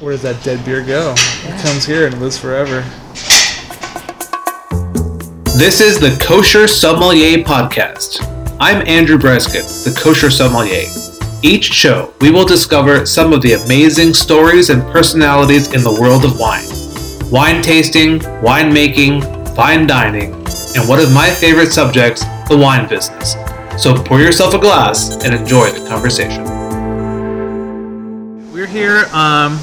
Where does that dead beer go? It comes here and lives forever. This is the Kosher Sommelier Podcast. I'm Andrew Breskin, the Kosher Sommelier. Each show, we will discover some of the amazing stories and personalities in the world of wine. Wine tasting, wine making, fine dining, and one of my favorite subjects, the wine business. So pour yourself a glass and enjoy the conversation. We're here, um,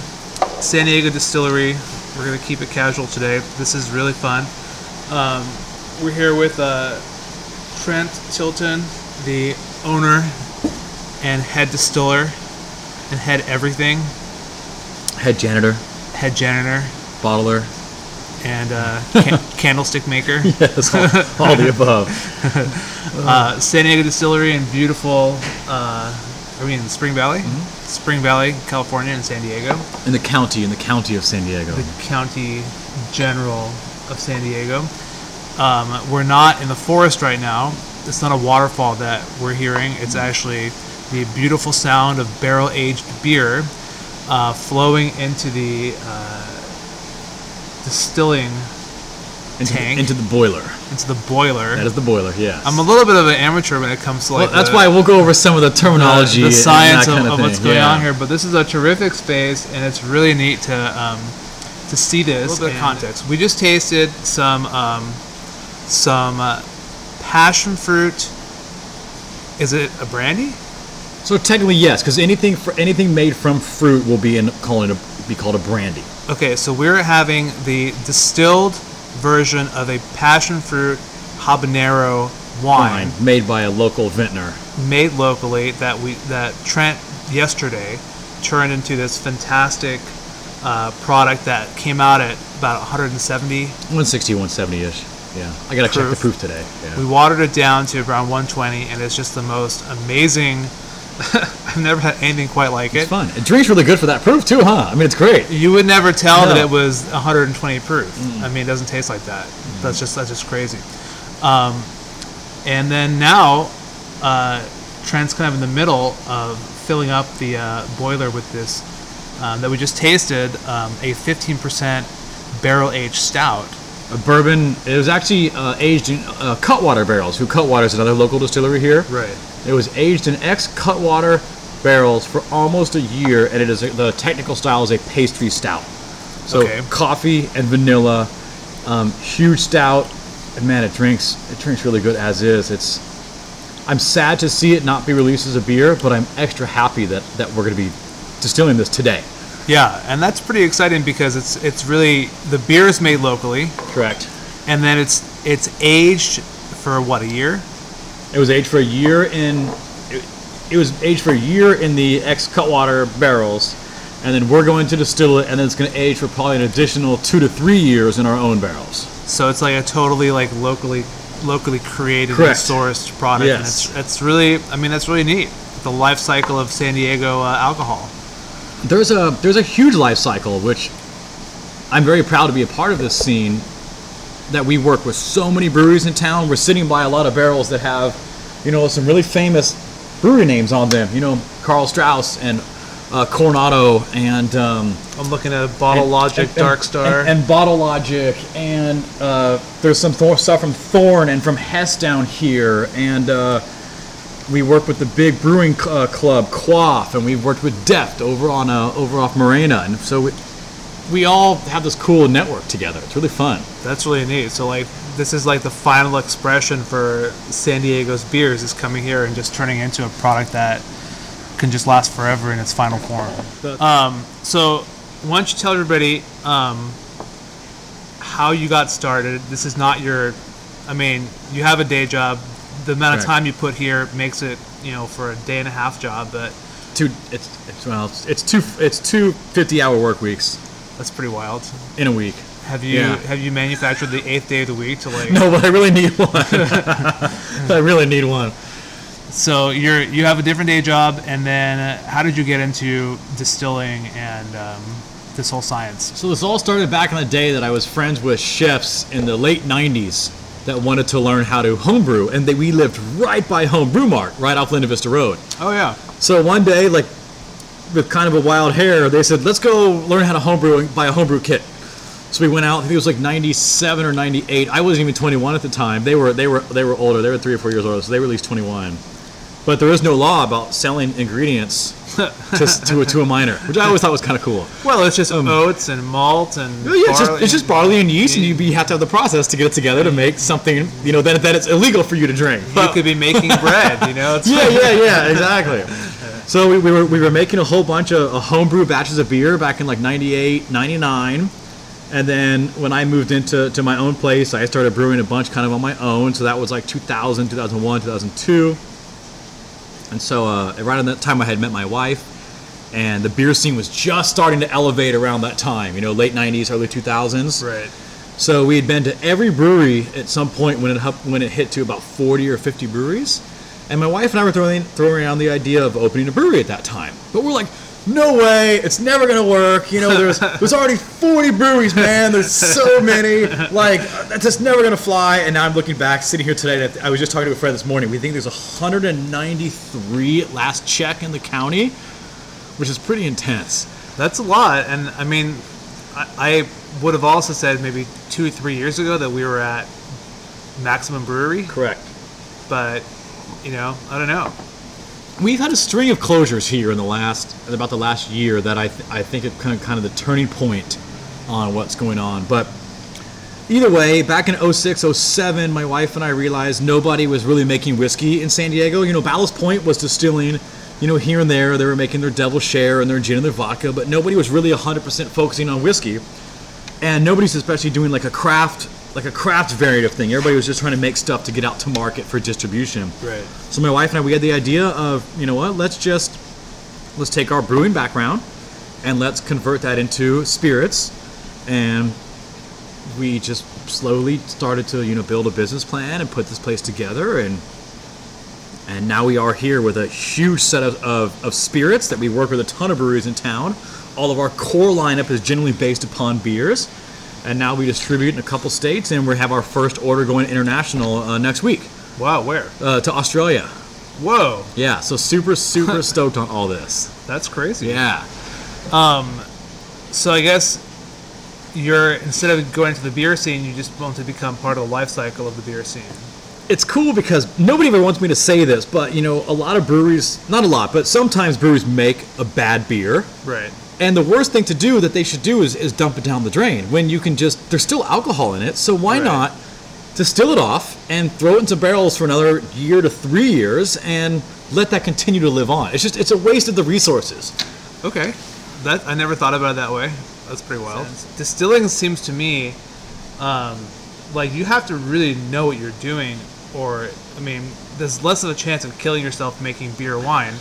San Diego Distillery. We're gonna keep it casual today. This is really fun. Um, we're here with uh, Trent Tilton, the owner and head distiller and head everything, Head janitor, head janitor bottler. and uh, can- candlestick maker. Yes, all, all the above. Uh, San Diego Distillery in beautiful, uh, I mean, Spring Valley, Mm-hmm. Spring Valley, California, and San Diego. In the county, in the county of San Diego. the county general of San Diego. Um, we're not in the forest right now. It's not a waterfall that we're hearing. It's actually the beautiful sound of barrel aged beer uh, flowing into the uh, distilling into, tank. into the boiler. into the boiler. That is the boiler. Yes. I'm a little bit of an amateur when it comes to like well, that's the- why we'll go over some of the the, terminology, the and science that of, kind of of, what's thing. going yeah. on here. But this is a terrific space, and it's really neat to um, to see this. A little bit of context. We just tasted some um, some uh, passion fruit. Is it a brandy? So technically, yes, because anything for anything made from fruit will be in calling it a, be called a brandy. Okay, so we're having the distilled version of a passion fruit habanero wine. Wine made by a local vintner. made locally that we that Trent yesterday turned into this fantastic uh, product that came out at about 170. 160, 170 ish. Yeah. I gotta check the Proof. proof today. Yeah. We watered it down to around 120, and it's just the most amazing. I've never had anything quite like it's it. It's fun. It drinks really good for that proof too, huh? I mean, it's great. You would never tell that it was 120 proof. Mm. I mean, it doesn't taste like that. That's just that's just crazy. Um, and then now, uh, Trent's kind of in the middle of filling up the uh, boiler with this um, that we just tasted, um, a 15% barrel aged stout. A bourbon. It was actually uh, aged in uh, Cutwater barrels. Who Cutwater is another local distillery here. Right. It was aged in ex Cutwater barrels for almost a year, and it is a, the technical style is a pastry stout. So Okay. coffee and vanilla, um, huge stout, and man, it drinks it drinks really good as is. It's I'm sad to see it not be released as a beer, but I'm extra happy that that we're going to be distilling this today. Yeah, and that's pretty exciting because it's it's really the beer is made locally, Correct. and then it's it's aged for what a year. It was aged for a year in. It, it was aged for a year in the ex Cutwater barrels, and then we're going to distill it, and then it's going to age for probably an additional two to three years in our own barrels. So it's like a totally like locally locally created Correct. and sourced product. And Yes. it's it's really I mean that's really neat. The life cycle of San Diego uh, alcohol. There's a there's a huge life cycle, which I'm very proud to be a part of this scene. That we work with so many breweries in town. We're sitting by a lot of barrels that have, you know, some really famous brewery names on them. You know, Karl Strauss and uh, Coronado and. Um, I'm looking at Bottle and- Logic, and- Dark Star. and, and Bottle Logic, and uh, there's some Thor- stuff from Thorn and from Hess down here, and uh, we work with the big brewing c- uh, club Quaff, and we've worked with Deft over on uh, over off Morena, and so we, we all have this cool network together. It's really fun. that's really neat. So like this is like the final expression for San Diego's beers is coming here and just turning into a product that can just last forever in its final form. Um, so why don't you tell everybody um, how you got started? This is not your, I mean, you have a day job. The amount of time you put here makes it, you know, for a day and a half job, but Two, it's, it's well, it's, it's two it's two 50 hour work weeks that's pretty wild. in a week. Have you Yeah. have you manufactured the eighth day of the week to like? No, but I really need one. I really need one. So you're you have a different day job, and then uh, how did you get into distilling and um, this whole science? So this all started back in the day that I was friends with chefs in the late '90s that wanted to learn how to homebrew, and they, we lived right by Homebrew Mart, right off Linda Vista Road. Oh yeah, So one day, like with kind of a wild hair, they said, let's go learn how to homebrew and buy a homebrew kit. So we went out. I think it was like '97 or '98. I wasn't even 21 at the time. They were they were they were older. They were three or four years older, so they were at least 21. But there is no law about selling ingredients to, to, a, to a minor, which I always thought was kind of cool. Well, it's just oats and malt and Um, Yeah, it's just, barley it's just and- barley and yeast, and you, you have to have the process to get it together to make something. You know, then then it's illegal for you to drink. You could be making bread, you know. It's yeah, yeah, yeah, exactly. So we, we were we were making a whole bunch of uh, homebrew batches of beer back in like 98, 99. And then when I moved into to my own place, I started brewing a bunch kind of on my own. So that was like 2000, 2001, 2002. And so uh, right around that time, I had met my wife, and the beer scene was just starting to elevate around that time. You know, late 90s, early 2000s. Right. So we had been to every brewery at some point when it when it hit to about 40 or 50 breweries, and my wife and I were throwing throwing around the idea of opening a brewery at that time. But we're like, no way, it's never gonna work. You know, there's there's already 40 breweries, man. There's so many. Like that's just never gonna fly. And now I'm looking back, sitting here today. I was just talking to a friend this morning. We think there's 193 last check in the county, which is pretty intense. That's a lot, and I mean, I, I would have also said maybe two or three years ago that we were at Maximum Brewery, Correct. but you know, I don't know. We've had a string of closures here in the last, in about the last year, that I, th- I think is kind of, kind of the turning point on what's going on. But either way, back in 06, 07, my wife and I realized nobody was really making whiskey in San Diego. You know, Ballast Point was distilling, you know, here and there. They were making their Devil Share and their gin and their vodka, but nobody was really 100% focusing on whiskey. And nobody's especially doing like a craft, like a craft variant of thing. Everybody was just trying to make stuff to get out to market for distribution. Right. So my wife and I, we had the idea of, you know what, let's just let's take our brewing background and let's convert that into spirits, and we just slowly started to, you know, build a business plan and put this place together, and and now we are here with a huge set of, of, of spirits that we work with a ton of breweries in town. All of our core lineup is generally based upon beers, and now we distribute in a couple states, and we have our first order going international uh, next week Wow, where? uh, to Australia. Whoa, Yeah, so super, super stoked on all this. that's crazy. Yeah. Um, So I guess you're instead of going to the beer scene, you just want to become part of the life cycle of the beer scene. It's cool because nobody ever wants me to say this, but you know, a lot of breweries, not a lot, but sometimes breweries make a bad beer. Right. And the worst thing to do that they should do is, is dump it down the drain when you can just, there's still alcohol in it, so why Right. not distill it off and throw it into barrels for another year to three years and let that continue to live on? It's just, it's a waste of the resources. Okay. That I never thought about it that way. That's pretty wild. Distilling seems to me um, like you have to really know what you're doing, or I mean, there's less of a chance of killing yourself making beer or wine,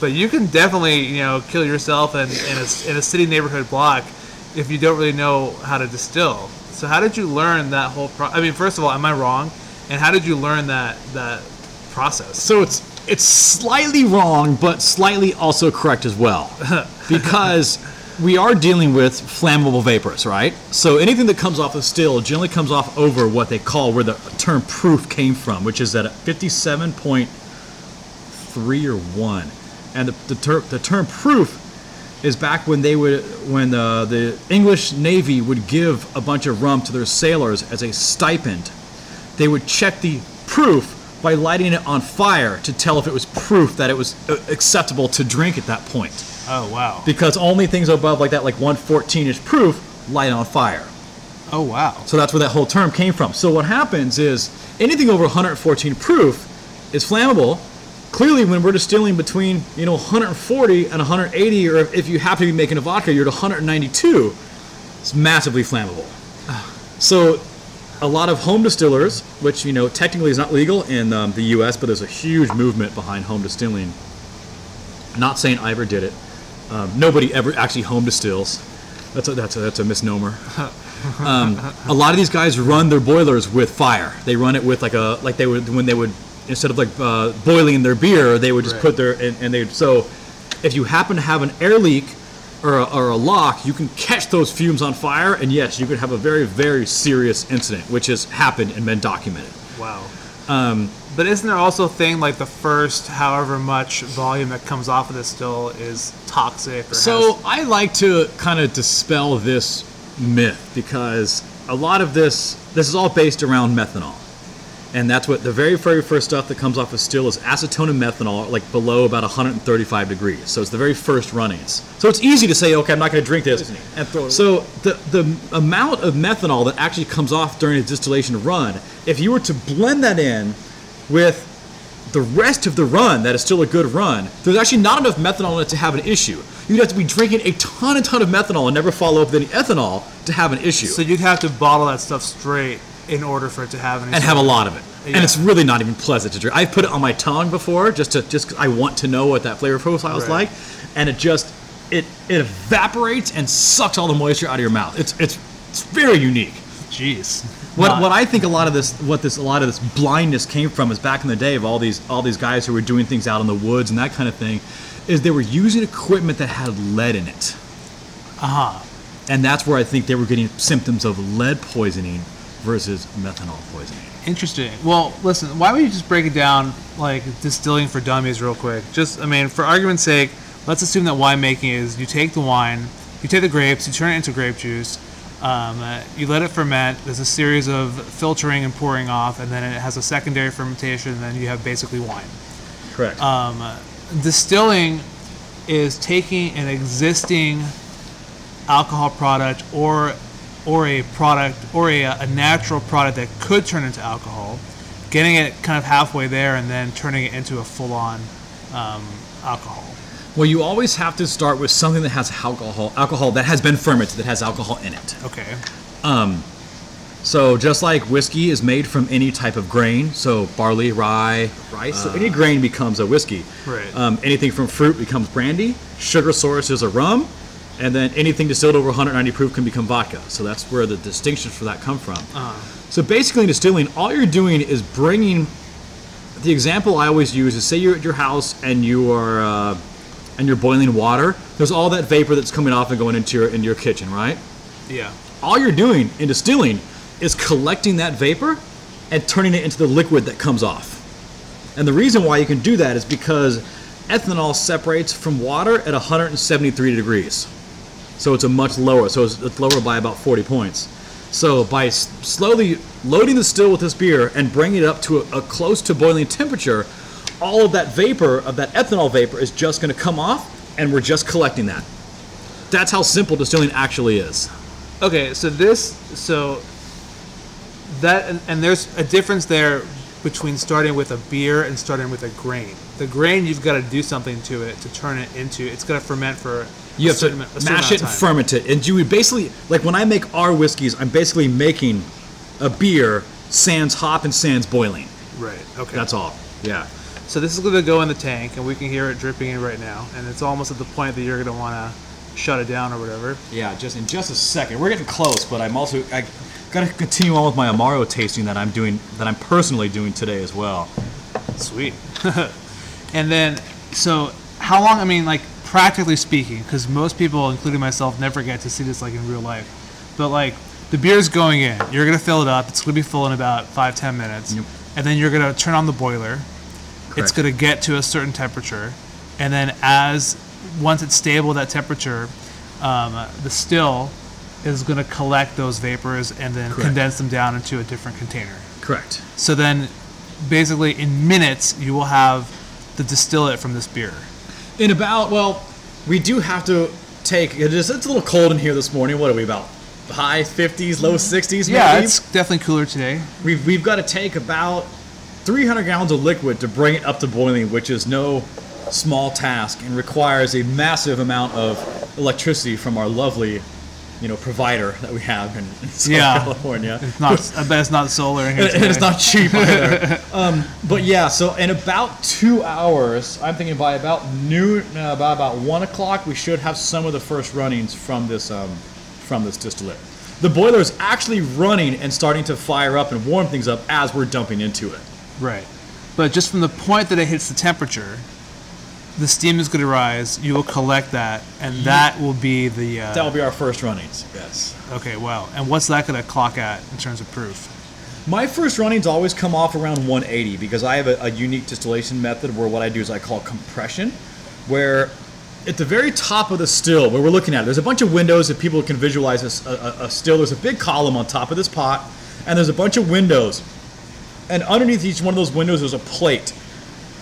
but you can definitely you know kill yourself in, in a in a city neighborhood block if you don't really know how to distill. So how did you learn that whole pro? I mean, first of all, am I wrong? And how did you learn that that process? So it's it's slightly wrong, but slightly also correct as well, because we are dealing with flammable vapors, right? So anything that comes off the still generally comes off over what they call where the term proof came from, which is at 57.3 or one, and the the, ter- the term proof is back when they would when the, the English Navy would give a bunch of rum to their sailors as a stipend they would check the proof by lighting it on fire to tell if it was proof that it was uh, acceptable to drink at that point. Oh wow. Because only things above like that, like 114-ish proof, light on fire. Oh wow. So that's where that whole term came from. So what happens is anything over 114 proof is flammable. Clearly, when we're distilling between you know 140 and 180, or if you happen to be making a vodka, you're at 192. It's massively flammable. So a lot of home distillers, which you know technically is not legal in um, the U.S., but there's a huge movement behind home distilling. Not saying I ever did it. Um, nobody ever actually home distills. That's a, that's a, that's a misnomer. Um, a lot of these guys run their boilers with fire. They run it with like a like they would when they would instead of like uh, boiling their beer, they would just Right. put their and, and they so if you happen to have an air leak or a, or a lock, you can catch those fumes on fire, and yes, you could have a very very serious incident, which has happened and been documented. Wow. Um, But isn't there also a thing like the first however much volume that comes off of this still is toxic? Or So has- I like to kind of dispel this myth because a lot of this this is all based around methanol. And that's what the very, very first stuff that comes off of still is acetone and methanol, like below about 135 degrees. So it's the very first runnings. So it's easy to say, okay, I'm not going to drink this. and throw it So the the amount of methanol that actually comes off during a distillation run, if you were to blend that in with the rest of the run that is still a good run, there's actually not enough methanol in it to have an issue. You'd have to be drinking a ton and ton of methanol and never follow up with any ethanol to have an issue. So you'd have to bottle that stuff straight in order for it to have any. and have a lot of it. Yeah. And it's really not even pleasant to drink. I've put it on my tongue before just to just I want to know what that flavor profile is Right. like, and it just it it evaporates and sucks all the moisture out of your mouth. It's it's it's very unique. Jeez. What, Not- what I think a lot of this what this a lot of this blindness came from is back in the day of all these all these guys who were doing things out in the woods and that kind of thing, is they were using equipment that had lead in it, Uh huh. and that's where I think they were getting symptoms of lead poisoning versus methanol poisoning. Interesting. Well, listen, why don't you just break it down like distilling for dummies real quick? Just, I mean, for argument's sake, let's assume that winemaking is you take the wine, you take the grapes, you turn it into grape juice, um, uh, you let it ferment. There's a series of filtering and pouring off, and then it has a secondary fermentation, and then you have basically wine. Correct. Um, distilling is taking an existing alcohol product or or a product or a, a natural product that could turn into alcohol, getting it kind of halfway there, and then turning it into a full-on um, alcohol. Well, you always have to start with something that has alcohol, alcohol that has been fermented, that has alcohol in it. Okay. Um, So just like whiskey is made from any type of grain, so barley, rye, rice, so any grain becomes a whiskey. Right. Um, anything from fruit becomes brandy. Sugar source is a rum, and then anything distilled over 190 proof can become vodka. So that's where the distinctions for that come from. So basically, in distilling, all you're doing is bringing. The example I always use is say you're at your house and you are uh, and you're boiling water. There's all that vapor that's coming off and going into your into your kitchen, right? Yeah. all you're doing in distilling is collecting that vapor and turning it into the liquid that comes off. And the reason why you can do that is because ethanol separates from water at 173 degrees. So it's a much lower, so it's, it's lower by about 40 points. So by slowly loading the still with this beer and bringing it up to a, a close to boiling temperature, all of that vapor, of that ethanol vapor, is just going to come off, and we're just collecting that. That's how simple distilling actually is. Okay, so this, so that, and, and there's a difference there between starting with a beer and starting with a grain. The grain, you've got to do something to it to turn it into. It's got to ferment for. You a have to certain, a certain mash it and ferment it. And you would basically, like when I make our whiskeys, I'm basically making a beer sans hop and sans boiling. Right. Okay. That's all. Yeah. So this is going to go in the tank, and we can hear it dripping in right now. And it's almost at the point that you're going to want to shut it down or whatever. Yeah, just in just a second. We're getting close, but I'm also I got to continue on with my Amaro tasting that I'm doing that I'm personally doing today as well. Sweet. and then, so how long? I mean, like practically speaking, because most people, including myself, never get to see this like in real life. But like the beer's going in, you're gonna fill it up. It's gonna be full in about five ten minutes, Yep. and then you're gonna turn on the boiler. Correct. It's gonna get to a certain temperature, and then as once it's stable at that temperature, um, the still is gonna collect those vapors and then Correct. condense them down into a different container. Correct. So then, basically, in minutes, you will have the distillate from this beer. In about well, we do have to take it is it's a little cold in here this morning. What are we about? High 50s, low 60s maybe? Yeah, it's definitely cooler today. We've, we've got to take about 300 gallons of liquid to bring it up to boiling, which is no small task and requires a massive amount of electricity from our lovely, you know, provider that we have in, in Southern Yeah. California. It's not. I bet it's not solar here. And it's not cheap either. um, but yeah, so in about two hours, I'm thinking by about noon, uh, about about one o'clock, we should have some of the first runnings from this um, from this distillate. The boiler is actually running and starting to fire up and warm things up as we're dumping into it. right. But just from the point that it hits the temperature, the steam is going to rise. You will collect that, and that will be the. Uh, That will be our first runnings. Yes. okay. Wow. And what's that going to clock at in terms of proof? My first runnings always come off around 180 because I have a, a unique distillation method where what I do is I call compression, where at the very top of the still, where we're looking at it, there's a bunch of windows that people can visualize a, a, a still. There's a big column on top of this pot, and there's a bunch of windows. And underneath each one of those windows, there's a plate.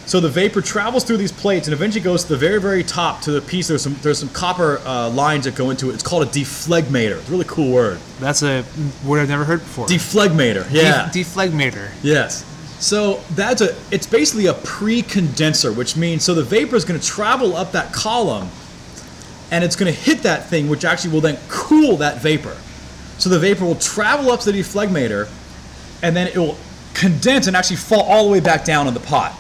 So the vapor travels through these plates and eventually goes to the very, very top to the piece. There's some there's some copper uh, lines that go into it. It's called a dephlegmator. It's a really cool word. That's a word I've never heard before. Dephlegmator. Yeah. De- dephlegmator. Yes. So that's a it's basically a pre-condenser, which means so the vapor is going to travel up that column and it's going to hit that thing which actually will then cool that vapor. So the vapor will travel up to the dephlegmator and then it will condense and actually fall all the way back down in the pot.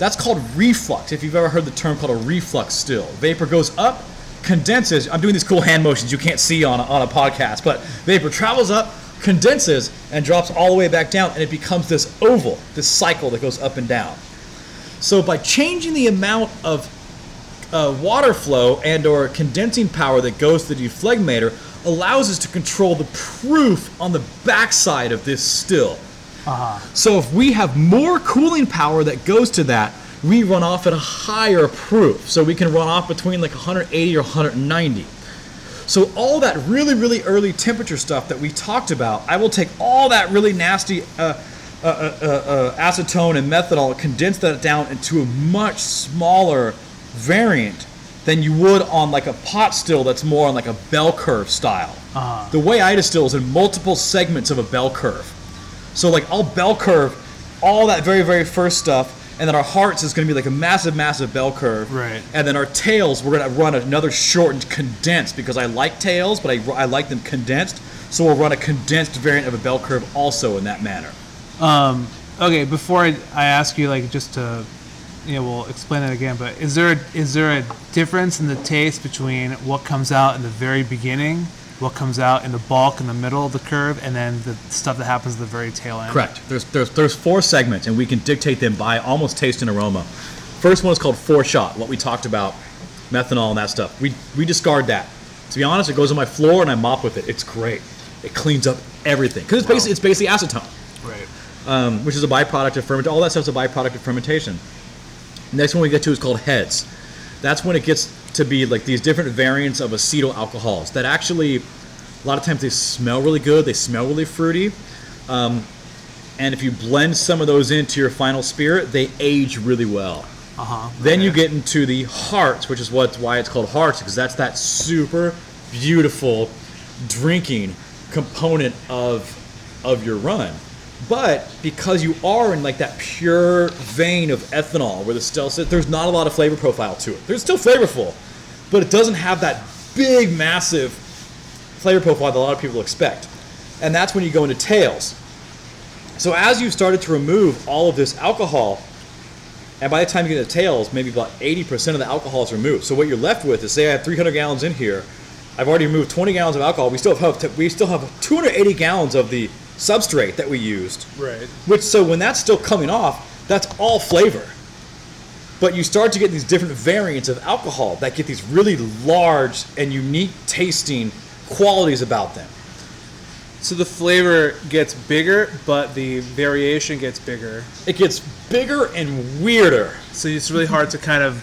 That's called reflux. If you've ever heard the term called a reflux still. Vapor goes up, condenses. I'm doing these cool hand motions you can't see on a, on a podcast, but vapor travels up, condenses, and drops all the way back down, and it becomes this oval, this cycle that goes up and down. So by changing the amount of uh, water flow and or condensing power that goes to the dephlegmator allows us to control the proof on the backside of this still. So if we have more cooling power that goes to that, we run off at a higher proof. So we can run off between like 180 or 190. So all that really, really early temperature stuff that we talked about, I will take all that really nasty uh, uh, uh, uh, uh, acetone and methanol, condense that down into a much smaller variant than you would on like a pot still that's more on like a bell curve style. The way I distill is in multiple segments of a bell curve. So like I'll bell curve all that very very first stuff, and then our hearts is going to be like a massive massive bell curve. Right. And then our tails we're going to run another shortened condensed because I like tails, but I, I like them condensed. So we'll run a condensed variant of a bell curve also in that manner. Um, okay, before I, I ask you, like, just to, you know, we'll explain that again. But is there a, is there a difference in the taste between what comes out in the very beginning, what comes out in the bulk in the middle of the curve, and then the stuff that happens at the very tail end? Correct. There's there's there's four segments, and we can dictate them by almost taste and aroma. First one is called foreshot. What we talked about, methanol and that stuff. We we discard that. To be honest, it goes on my floor and I mop with it. It's great. It cleans up everything because it's basically it's basically acetone, Right. um, which is a byproduct of fermentation. All that stuff's a byproduct of fermentation. Next one we get to is called heads. That's when it gets to be like these different variants of acetyl alcohols that actually, a lot of times they smell really good. They smell really fruity. Um, and if you blend some of those into your final spirit, they age really well. Uh huh. Then you get into the hearts, which is what's why it's called hearts, because that's that super beautiful drinking component of of your run. But because you are in like that pure vein of ethanol where the still there's not a lot of flavor profile to it. There's still flavorful, but it doesn't have that big, massive flavor profile that a lot of people expect. And that's when you go into tails. So as you've started to remove all of this alcohol, and by the time you get to tails, maybe about 80% of the alcohol is removed. So what you're left with is, say I have 300 gallons in here, I've already removed 20 gallons of alcohol. We still have we still have 280 gallons of the substrate that we used. Right. Which so when that's still coming off, that's all flavor. But you start to get these different variants of alcohol that get these really large and unique tasting qualities about them. So the flavor gets bigger, but the variation gets bigger. It gets bigger and weirder. So it's really hard to kind of,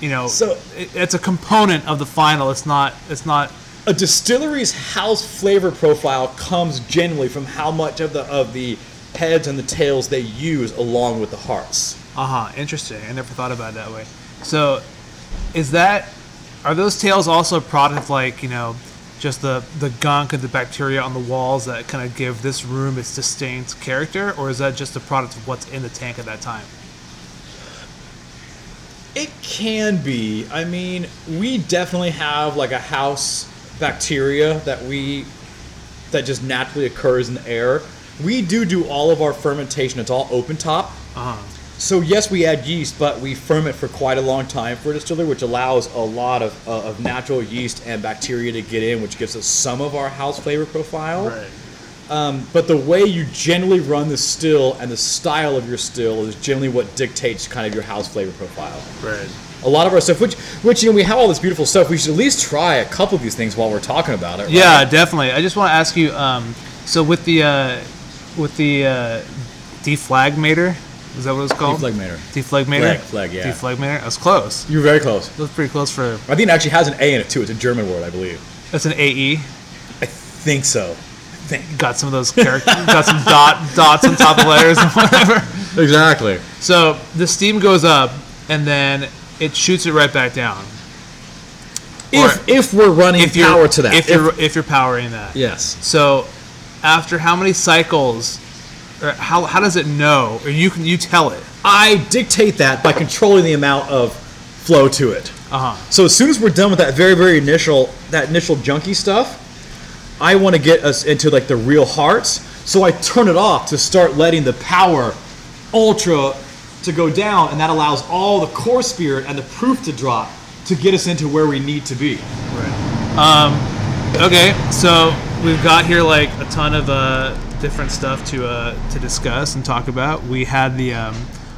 you know, So- it, it's a component of the final. It's not. It's not. A distillery's house flavor profile comes generally from how much of the of the heads and the tails they use along with the hearts. Uh huh. Interesting. I never thought about it that way. So, is that are those tails also a product of like you know, just the the gunk and the bacteria on the walls that kind of give this room its distinct character, or is that just a product of what's in the tank at that time? It can be. I mean, we definitely have like a house bacteria that we that just naturally occurs in the air. We do do all of our fermentation. It's all open top. Uh huh. So yes, we add yeast, but we ferment for quite a long time for a distillery, which allows a lot of, uh, of natural yeast and bacteria to get in, which gives us some of our house flavor profile. Um, but the way you generally run the still and the style of your still is generally what dictates kind of your house flavor profile. Right. A lot of our stuff, which which you know, we have all this beautiful stuff. We should at least try a couple of these things while we're talking about it. right? Yeah, definitely. I just want to ask you. Um, so with the uh, with the uh, deflagmator. Is that what it's called? Deflagmator. Deflagmator. Flag, flag, yeah. Deflagmator. That's close. You're very close. That's pretty close for. I think it actually has an A in it too. It's a German word, I believe. That's an AE. I think so. I think. Got some of those characters. got some dot dots on top of letters and whatever. Exactly. So the steam goes up, and then it shoots it right back down. If if we're running If you're power to that. if you're if you're powering that. yes. So, after how many cycles, or how, how does it know, or you can you tell it? I dictate that by controlling the amount of flow to it. Uh huh. So as soon as we're done with that very very initial that initial junky stuff, I want to get us into like the real hearts. So I turn it off to start letting the power ultra to go down, and that allows all the core spirit and the proof to drop to get us into where we need to be. Right. Okay, so we've got here like a ton of uh, different stuff to uh, to discuss and talk about. We had the um,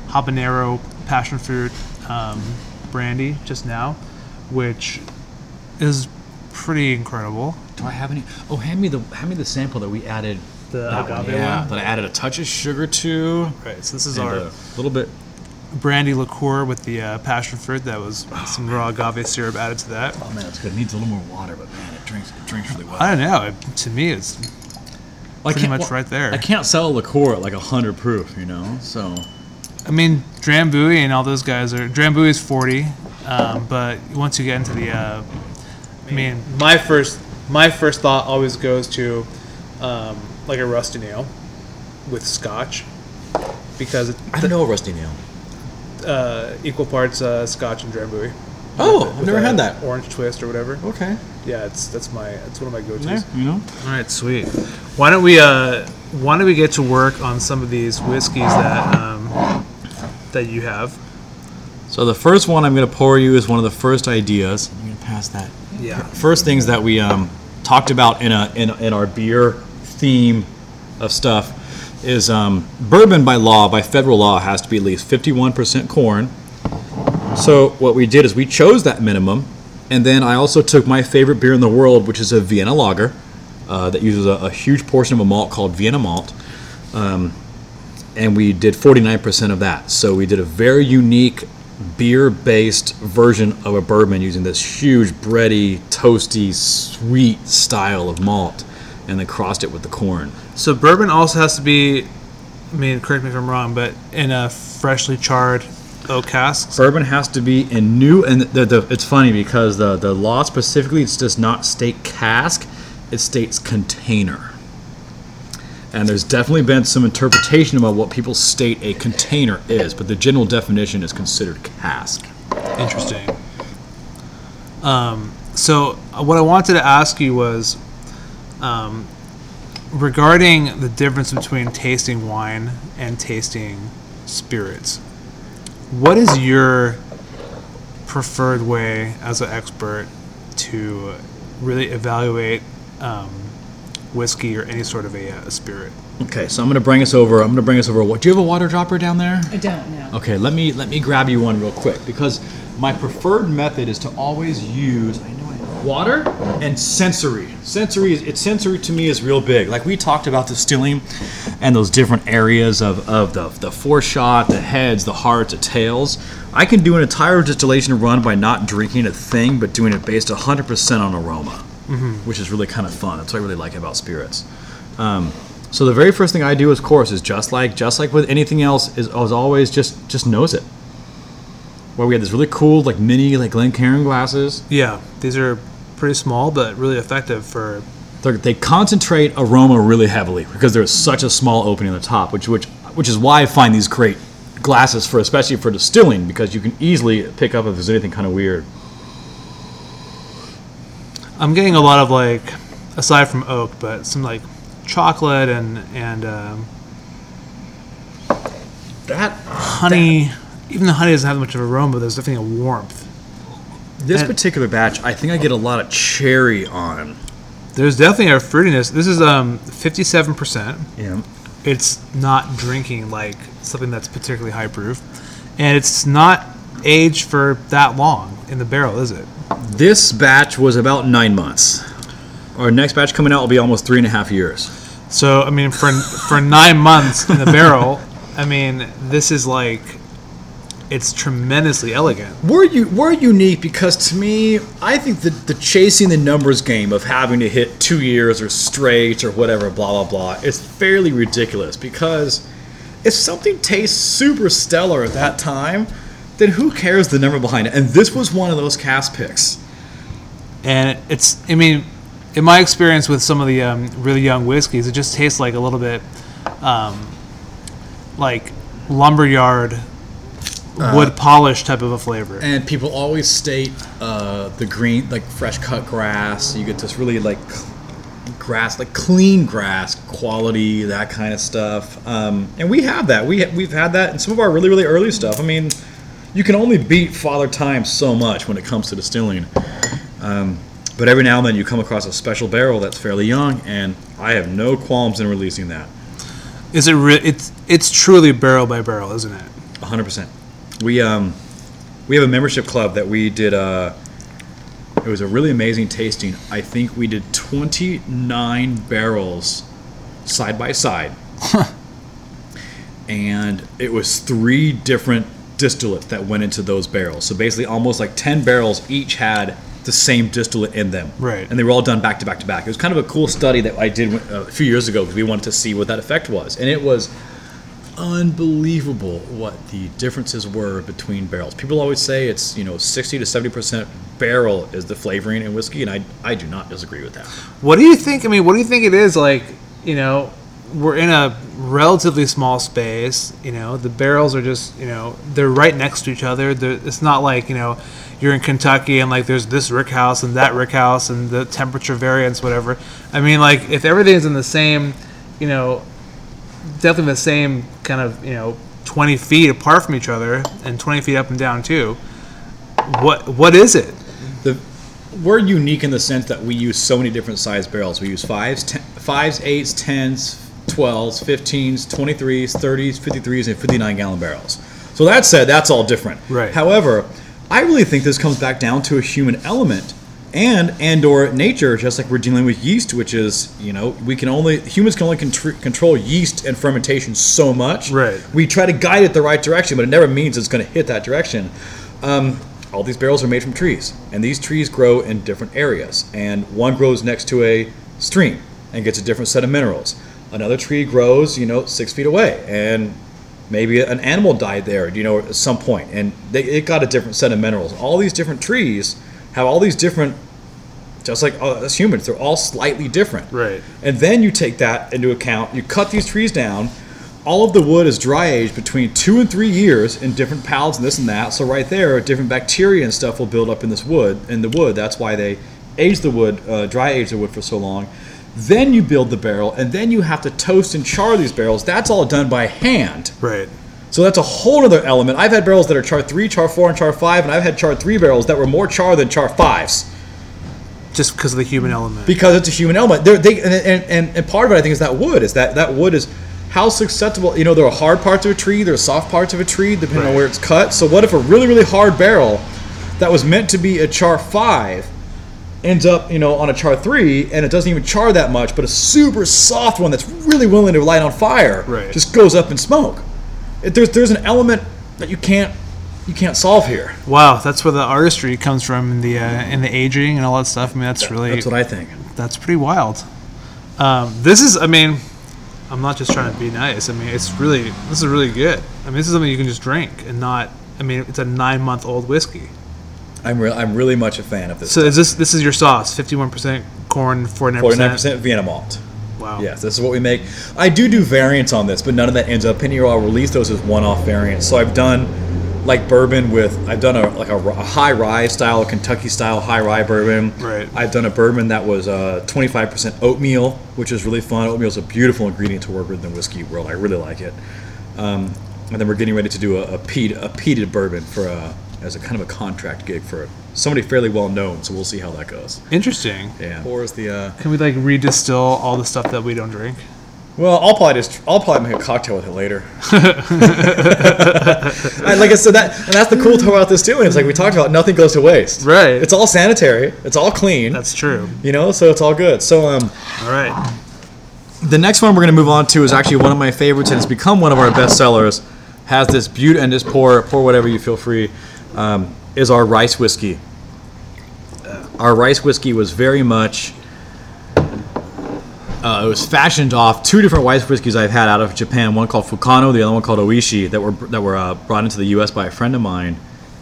habanero passion fruit um, brandy just now, which is pretty incredible. Do I have any? Oh, hand me the hand me the sample that we added. The that one, yeah, one? that I added a touch of sugar to. Right. So this is our a little bit. brandy liqueur with the uh, passion fruit. That was some raw agave syrup added to that. Oh man, it's good. It needs a little more water, but man, it drinks it drinks really well. I don't know. It, to me, it's I pretty can't- much right there. I can't sell a liqueur at like hundred proof, you know. So I mean, Drambuie and all those guys are. Drambuie is 40, um, but once you get into the. Uh, I mean, my first my first thought always goes to um, like a rusty nail with scotch because it, I don't know a rusty nail. uh, equal parts uh, scotch and Drambuie. Oh, With I've never had that. Orange twist or whatever. Okay. Yeah, it's that's my it's one of my go-tos. Yeah, you know. All right, sweet. Why don't we uh why don't we get to work on some of these whiskeys that um that you have? So the first one I'm going to pour you is one of the first ideas. I'm going to pass that. Yeah. First things that we um, talked about in a in, in our beer theme of stuff is um, bourbon by law, by federal law, has to be at least 51% corn. So what we did is we chose that minimum, and then I also took my favorite beer in the world, which is a Vienna lager, uh, that uses a, a huge portion of a malt called Vienna malt, um, and we did 49% of that. So we did a very unique beer-based version of a bourbon using this huge bready, toasty, sweet style of malt, and then crossed it with the corn. So bourbon also has to be I mean, correct me if I'm wrong, but in a freshly charred oak casks. Bourbon has to be in new, and the, the, it's funny because the, the law specifically it does not state cask, it states container. And there's definitely been some interpretation about what people state a container is, but the general definition is considered cask. Interesting. Um, so what I wanted to ask you was um, regarding the difference between tasting wine and tasting spirits. What is your preferred way as an expert to really evaluate um, whiskey or any sort of a, uh, spirit? Okay, so I'm gonna bring us over. I'm gonna bring us over. What? Do you have a water dropper down there? I don't know. Okay, let me let me grab you one real quick because my preferred method is to always use I, water and sensory. Sensory is it's sensory to me is real big. Like we talked about distilling and those different areas of, of the the foreshot, the heads, the hearts, the tails. I can do an entire distillation run by not drinking a thing, but doing it based 100% on aroma, which is really kind of fun. That's what I really like about spirits. Um, so the very first thing I do, of course, is just like just like with anything else, is, is always just just nose it. Where we had this really cool like mini like Glencairn glasses. Yeah, these are pretty small but really effective for They're, they concentrate aroma really heavily because there's such a small opening on the top, which which which is why I find these great glasses for especially for distilling because you can easily pick up if there's anything kind of weird. I'm getting a lot of like, aside from oak, but some like chocolate and and um, That honey. Even the honey doesn't have much of aroma, but there's definitely a warmth. This And- particular batch, I think I get a lot of cherry on. There's definitely a fruitiness. This is um 57%. Yeah. It's not drinking like something that's particularly high proof, and it's not aged for that long in the barrel, is it? This batch was about nine months. Our next batch coming out will be almost three and a half years. So I mean, for for nine months in the barrel, I mean, this is like, it's tremendously elegant. We're you we're unique because to me, I think the the chasing the numbers game of having to hit two years or straight or whatever, blah blah blah, is fairly ridiculous. Because if something tastes super stellar at that time, then who cares the number behind it? And this was one of those cask picks. and it's i mean in my experience with some of the um, really young whiskeys it just tastes like a little bit um, like lumberyard wood polish type of a flavor And people always state uh, the green, like fresh cut grass. You get this really like grass, like clean grass quality, that kind of stuff. Um, and we have that. We we've had that in some of our really really early stuff. I mean, you can only beat Father Time so much when it comes to distilling. Um, but every now and then you come across a special barrel that's fairly young, and I have no qualms in releasing that. is it re- it's it's truly barrel by barrel isn't it hundred percent. We um we have a membership club that we did uh it was a really amazing tasting. I think we did twenty nine barrels side by side. and it was three different distillates that went into those barrels. So basically almost like ten barrels each had the same distillate in them. Right. And they were all done back to back to back. It was kind of a cool study that I did uh, a few years ago because we wanted to see what that effect was. And it was unbelievable what the differences were between barrels. People always say it's, you know, 60 to 70% barrel is the flavoring in whiskey, and I, I do not disagree with that. what do you think i mean what do you think it is like you know we're in a relatively small space you know the barrels are just you know they're right next to each other they're, it's not like you know you're in kentucky and like there's this rick house and that rick house and the temperature variance whatever i mean like if everything's in the same you know definitely the same kind of you know 20 feet apart from each other and 20 feet up and down too what what is it The, we're unique in the sense that we use so many different size barrels. We use fives, ten, fives, eights, tens, twelves, fifteens, twenty-threes, thirties, fifty-threes, and fifty-nine gallon barrels. So that said, that's all different. Right. However, I really think this comes back down to a human element and and or nature, just like we're dealing with yeast, which is you know we can only humans can only contr- control yeast and fermentation so much. Right. We try to guide it the right direction, but it never means it's going to hit that direction. Um, all these barrels are made from trees, and these trees grow in different areas. And one grows next to a stream and gets a different set of minerals. Another tree grows, you know, six feet away, and maybe an animal died there, you know, at some point, and they, it got a different set of minerals. All these different trees have all these different, just like uh, as humans, they're all slightly different. Right. And then you take that into account. You cut these trees down. All of the wood is dry aged between two and three years in different pallets and this and that. So right there, different bacteria and stuff will build up in this wood. In the wood, that's why they age the wood, uh, dry age the wood for so long. Then you build the barrel, and then you have to toast and char these barrels. That's all done by hand. right So that's a whole other element. I've had barrels that are char three, char four, and char five, and I've had char three barrels that were more char than char fives just because of the human element because it's a human element. They're, they and, and, and, part of it, I think, is that wood. Is that that wood is how susceptible? You know, there are hard parts of a tree, there are soft parts of a tree, depending on where it's cut. So what if a really really hard barrel that was meant to be a char five ends up, you know, on a char three, and it doesn't even char that much, but a super soft one that's really willing to light on fire Right. just goes up in smoke. It, there's there's an element that you can't you can't solve here. Wow, that's where the artistry comes from in the uh, in the aging and all that stuff. I mean, that's really That's what I think. that's pretty wild. Um, this is, I mean, I'm not just trying to be nice. I mean, it's really this is really good. I mean, this is something you can just drink and not. I mean, it's a nine month old whiskey. I'm re- I'm really much a fan of this. So is this this is your sauce? Fifty one percent corn, forty-nine percent. percent Vienna malt. Wow. Yes, this is what we make. I do do variants on this, but none of that ends up in here. I'll release those as one-off variants. So I've done like bourbon with I've done a like a, a high rye style, a Kentucky style high rye bourbon. Right. I've done a bourbon that was uh, 25% oatmeal, which is really fun. Oatmeal is a beautiful ingredient to work with in the whiskey world. I really like it. Um, and then we're getting ready to do a, a peat a peated bourbon for a, as a kind of a contract gig for somebody fairly well known. So we'll see how that goes. Interesting. Yeah. Pours the uh, Can we like redistill all the stuff that we don't drink? Well, I'll probably just I'll probably make a cocktail with it later. I, like I said, that and that's the cool thing about this too. And It's like we talked about, nothing goes to waste. Right. It's all sanitary. It's all clean. That's true. you know, so it's all good. So um, All right. the next one we're going to move on to is actually one of my favorites, and it's become one of our best sellers. Has this beauty and just pour pour whatever you feel free. Um, is our rice whiskey. Our rice whiskey was very much. Uh, it was fashioned off two different rice whiskeys I've had out of Japan. One called Fukano, the other one called Ohishi, that were that were uh, brought into the U.S. by a friend of mine.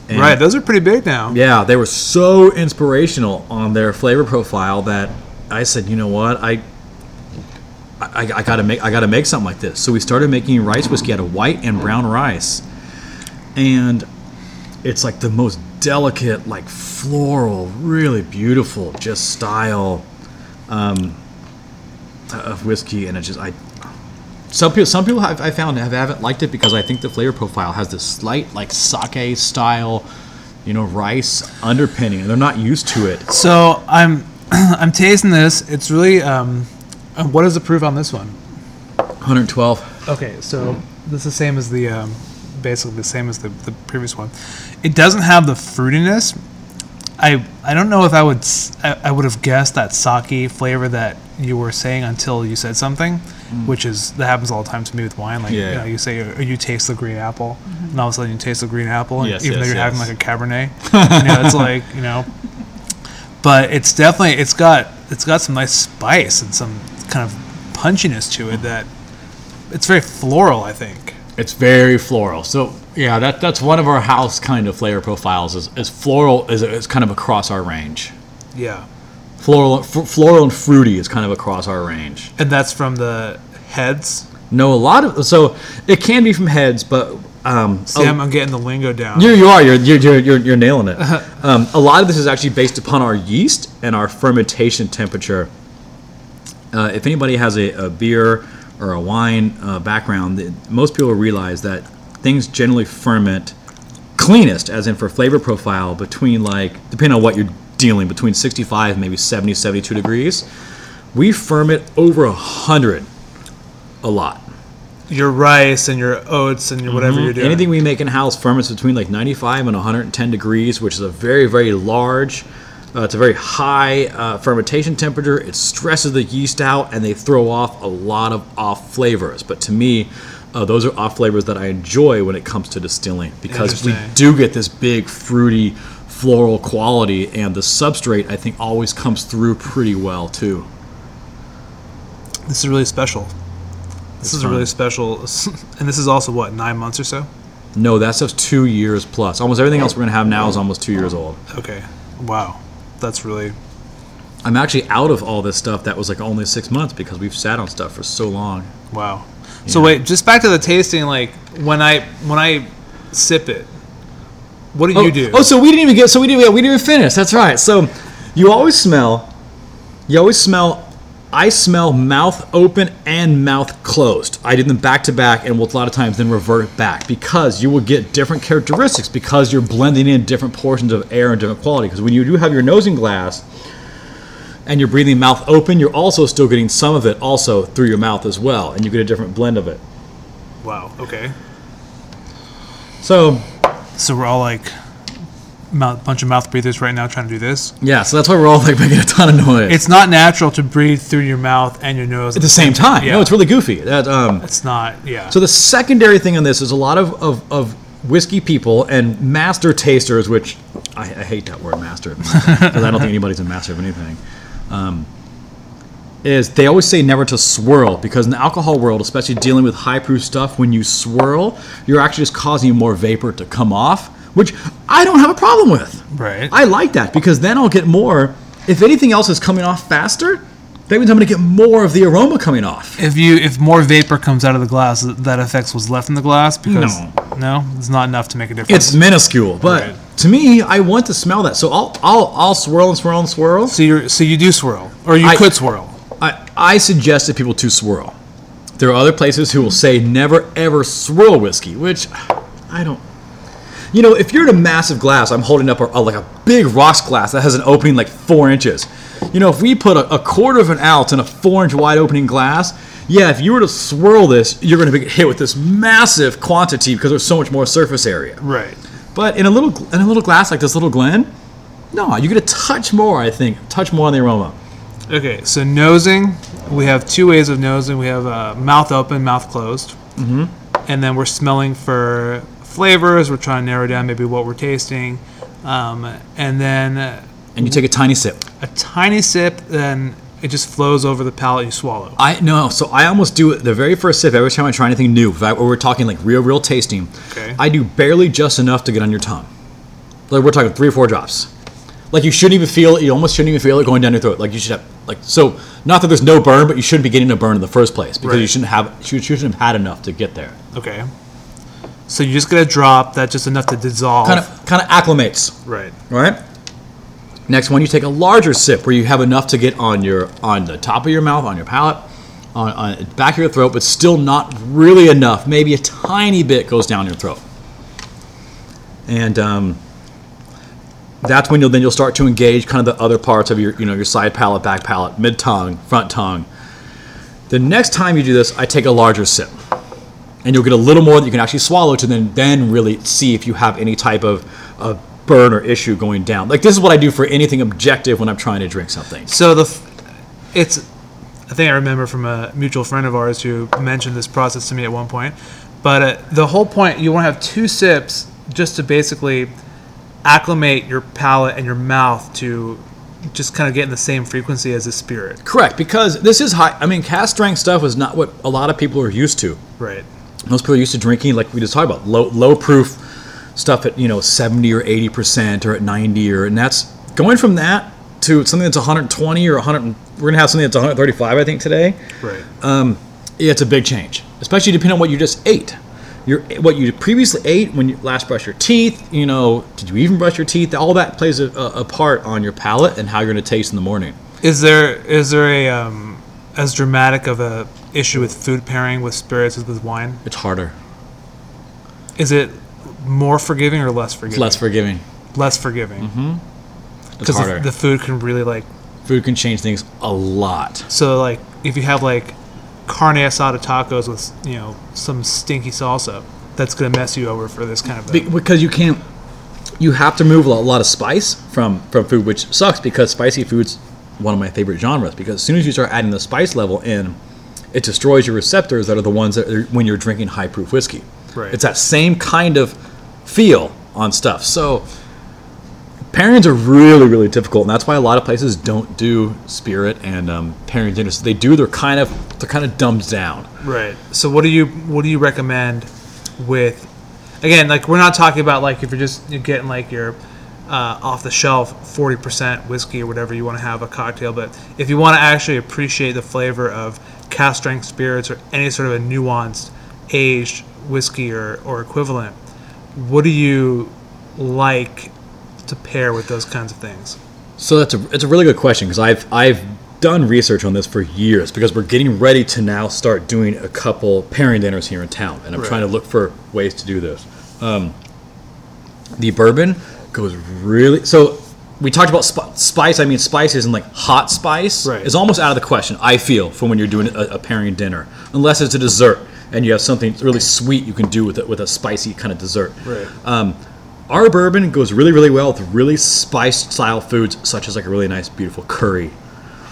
And Right, those are pretty big now. yeah, they were so inspirational on their flavor profile that I said, you know what, I, I, I gotta make, I gotta make something like this. So we started making rice whiskey out of white and brown rice, and it's like the most delicate, like floral, really beautiful, just style um, of whiskey, and it just I. Some people, some people have, I found have, haven't liked it because I think the flavor profile has this slight like sake style, you know, rice underpinning, and they're not used to it. So I'm I'm tasting this. It's really um, uh, what is the proof on this one? 112. Okay, so this is the same as the um, basically the same as the, the previous one. It doesn't have the fruitiness. I I don't know if I would s- I, I would have guessed that sake flavor that you were saying until you said something, which is that happens all the time to me with wine. Like Mm. Yeah. you, know, you say or you taste the green apple, and all of a sudden you taste the green apple, Yes, even though you're having like a cabernet. you know, it's like you know, but it's definitely it's got it's got some nice spice and some kind of punchiness to it that it's very floral. I think. It's very floral. So yeah, that that's one of our house kind of flavor profiles. Is, is floral is is kind of across our range. Yeah. Floral, f- floral and fruity is kind of across our range. And that's from the heads. No, a lot of so it can be from heads, but um, See, a- I'm, getting the lingo down. You, you are. You're, you're, you're, you're, you're nailing it. Um, a lot of this is actually based upon our yeast and our fermentation temperature. Uh, if anybody has a, a beer or a wine uh, background, most people realize that things generally ferment cleanest, as in for flavor profile, between like, depending on what you're dealing, between 65 and maybe 70, 72 degrees. We ferment over 100 a lot. your rice and your oats and your whatever you're doing. Mm-hmm. Anything we make in house ferments between like 95 and 110 degrees, which is a very, very large. Uh, it's a very high uh, fermentation temperature. It stresses the yeast out, and they throw off a lot of off flavors. But to me, uh, those are off flavors that I enjoy when it comes to distilling because we do get this big fruity, floral quality, and the substrate I think always comes through pretty well too. This is really special. This It's is fun. really special, and this is also what nine months or so. No, that stuff's two years plus. Almost everything else we're gonna have now is almost two years old. Okay, wow, that's really I'm actually out of all this stuff that was like only six months because we've sat on stuff for so long. wow. So Yeah. wait, just back to the tasting. Like when I when I sip it, what do Oh, you do? oh, so we didn't even get. So we didn't. We didn't even finish. That's right. So you always smell. You always smell. I smell mouth open and mouth closed. I did them back to back, and will a lot of times then revert back because you will get different characteristics because you're blending in different portions of air and different quality. Because when you do have your nosing glass and you're breathing mouth open, you're also still getting some of it also through your mouth as well, and you get a different blend of it. wow. Okay. So So we're all like mouth, bunch of mouth breathers right now trying to do this. yeah, so that's why we're all like making a ton of noise. It's not natural to breathe through your mouth and your nose at the same time. Yeah. No, it's really goofy. That um, It's not. Yeah. so the secondary thing on this is a lot of, of, of whiskey people and master tasters, which I, I hate that word master because I don't think anybody's a master of anything. Um, is they always say never to swirl because in the alcohol world, especially dealing with high proof stuff, when you swirl, you're actually just causing more vapor to come off, which I don't have a problem with. right. I like that because then I'll get more. If anything else is coming off faster, that means I'm going to get more of the aroma coming off. if you if more vapor comes out of the glass, that affects what's left in the glass. Because No. no, it's not enough to make a difference. It's minuscule, but Right. To me, I want to smell that. So I'll I'll I'll swirl and swirl and swirl. so you so you do swirl, or you I- could swirl. I I suggest that people to swirl. There are other places who will say never ever swirl whiskey, which I don't. You know, if you're in a massive glass, I'm holding up a, a- like a big rocks glass that has an opening like four inches. You know, if we put a, a quarter of an ounce in a four inch wide opening glass, yeah, if you were to swirl this, you're going to get hit with this massive quantity because there's so much more surface area. Right. But in a little in a little glass like this little Glen, no, you get a touch more. I think touch more on the aroma. Okay. So nosing, we have two ways of nosing. We have uh, mouth open, mouth closed, mm-hmm. and then we're smelling for flavors. We're trying to narrow down maybe what we're tasting, um, and then uh, And you take a tiny sip. a tiny sip. Then it just flows over the palate. You swallow. I no, so I almost do it the very first sip every time I try anything new. If I, or we're talking like real, real tasting. Okay. I do barely just enough to get on your tongue. Like we're talking three or four drops. Like you shouldn't even feel it. You almost shouldn't even feel it going down your throat. Like you should have like so. Not that there's no burn, but you shouldn't be getting a burn in the first place because you shouldn't have you shouldn't have had enough to get there. Okay. So you just get a drop. That's just enough to dissolve. Kind of kind of acclimates. Right. Right. Next one, you take a larger sip where you have enough to get on your on the top of your mouth, on your palate, on, on back of your throat, but still not really enough. Maybe a tiny bit goes down your throat, and um, that's when you'll then you'll start to engage kind of the other parts of your you know your side palate, back palate, mid tongue, front tongue. The next time you do this, I take a larger sip, and you'll get a little more that you can actually swallow to then then really see if you have any type of, of burn or issue going down. Like this is what I do for anything objective when I'm trying to drink something. So the, f- it's, I think I remember from a mutual friend of ours who mentioned this process to me at one point. But uh, the whole point, you want to have two sips just to basically acclimate your palate and your mouth to just kind of get in the same frequency as the spirit. Correct, because this is high. I mean, cask strength stuff is not what a lot of people are used to. Right. Most people are used to drinking, like we just talked about, low low proof stuff at you know 70 or 80 percent or at 90 or and that's going from that to something that's 120 or 100. We're gonna have something that's 135, I think today. Right. Yeah, it's a big change, especially depending on what you just ate. Your what you previously ate when you last brushed your teeth. You know, did you even brush your teeth? All that plays a, a, a part on your palate and how you're going to taste in the morning. Is there is there a um, as dramatic of a issue with food pairing with spirits as with wine? It's harder. Is it more forgiving or less It's forgiving? less forgiving. Less forgiving. Mm-hmm. It's Because harder. the, the food can really like Food can change things a lot. So like if you have like carne asada tacos with you know some stinky salsa, that's gonna mess you over for this kind of Be- because you can't. You have to move a lot of spice from from food, which sucks because spicy food's one of my favorite genres. Because as soon as you start adding the spice level in, it destroys your receptors that are the ones that are, when you're drinking high proof whiskey. Right. It's that same kind of feel on stuff. So pairings are really really difficult, and that's why a lot of places don't do spirit and um, pairing dinners. They do. They're kind of they're kind of dumbed down. Right. So what do you what do you recommend with again like we're not talking about like if you're just you're getting like your uh, off the shelf 40% whiskey or whatever you want to have a cocktail but if you want to actually appreciate the flavor of cask strength spirits or any sort of a nuanced aged whiskey or, or equivalent what do you like to pair with those kinds of things So that's a it's a really good question because I've I've done research on this for years because we're getting ready to now start doing a couple pairing dinners here in town, and I'm Right. trying to look for ways to do this. Um, the bourbon goes really so. We talked about sp- spice. I mean, spices and like hot spice Right. is almost out of the question. I feel for when you're doing a, a pairing dinner, unless it's a dessert and you have something really sweet you can do with it with a spicy kind of dessert. Right. Um, our bourbon goes really, really well with really spiced style foods, such as like a really nice, beautiful curry,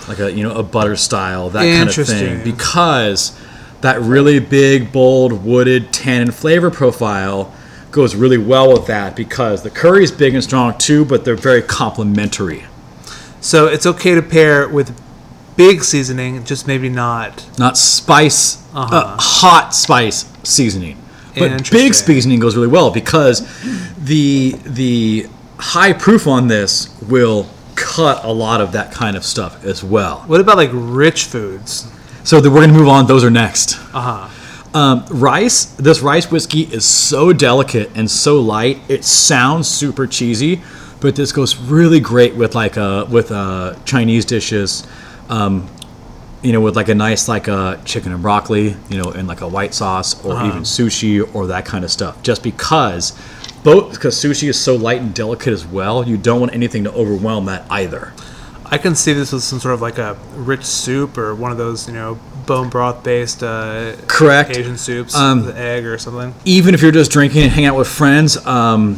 like a you know a butter style that kind of thing, Interesting. because that really big, bold, wooded tannin flavor profile goes really well with that because the curry is big and strong too, but they're very complementary. So it's okay to pair with big seasoning, just maybe not. Not spice, uh Uh-huh. hot spice seasoning, but big seasoning goes really well because the the high proof on this will cut a lot of that kind of stuff as well. What about like rich foods? So the, we're gonna move on. Those are next. Uh huh. Um, rice. This rice whiskey is so delicate and so light. It sounds super cheesy, but this goes really great with like uh with uh Chinese dishes. Um, you know, with like a nice like uh, chicken and broccoli, you know, and like a white sauce, or even sushi, or that kind of stuff. Just because, both because sushi is so light and delicate as well, you don't want anything to overwhelm that either. I can see this with some sort of like a rich soup or one of those, you know, bone broth based uh, Correct. Asian soups Um, with egg or something. even if you're just drinking and hanging out with friends, um,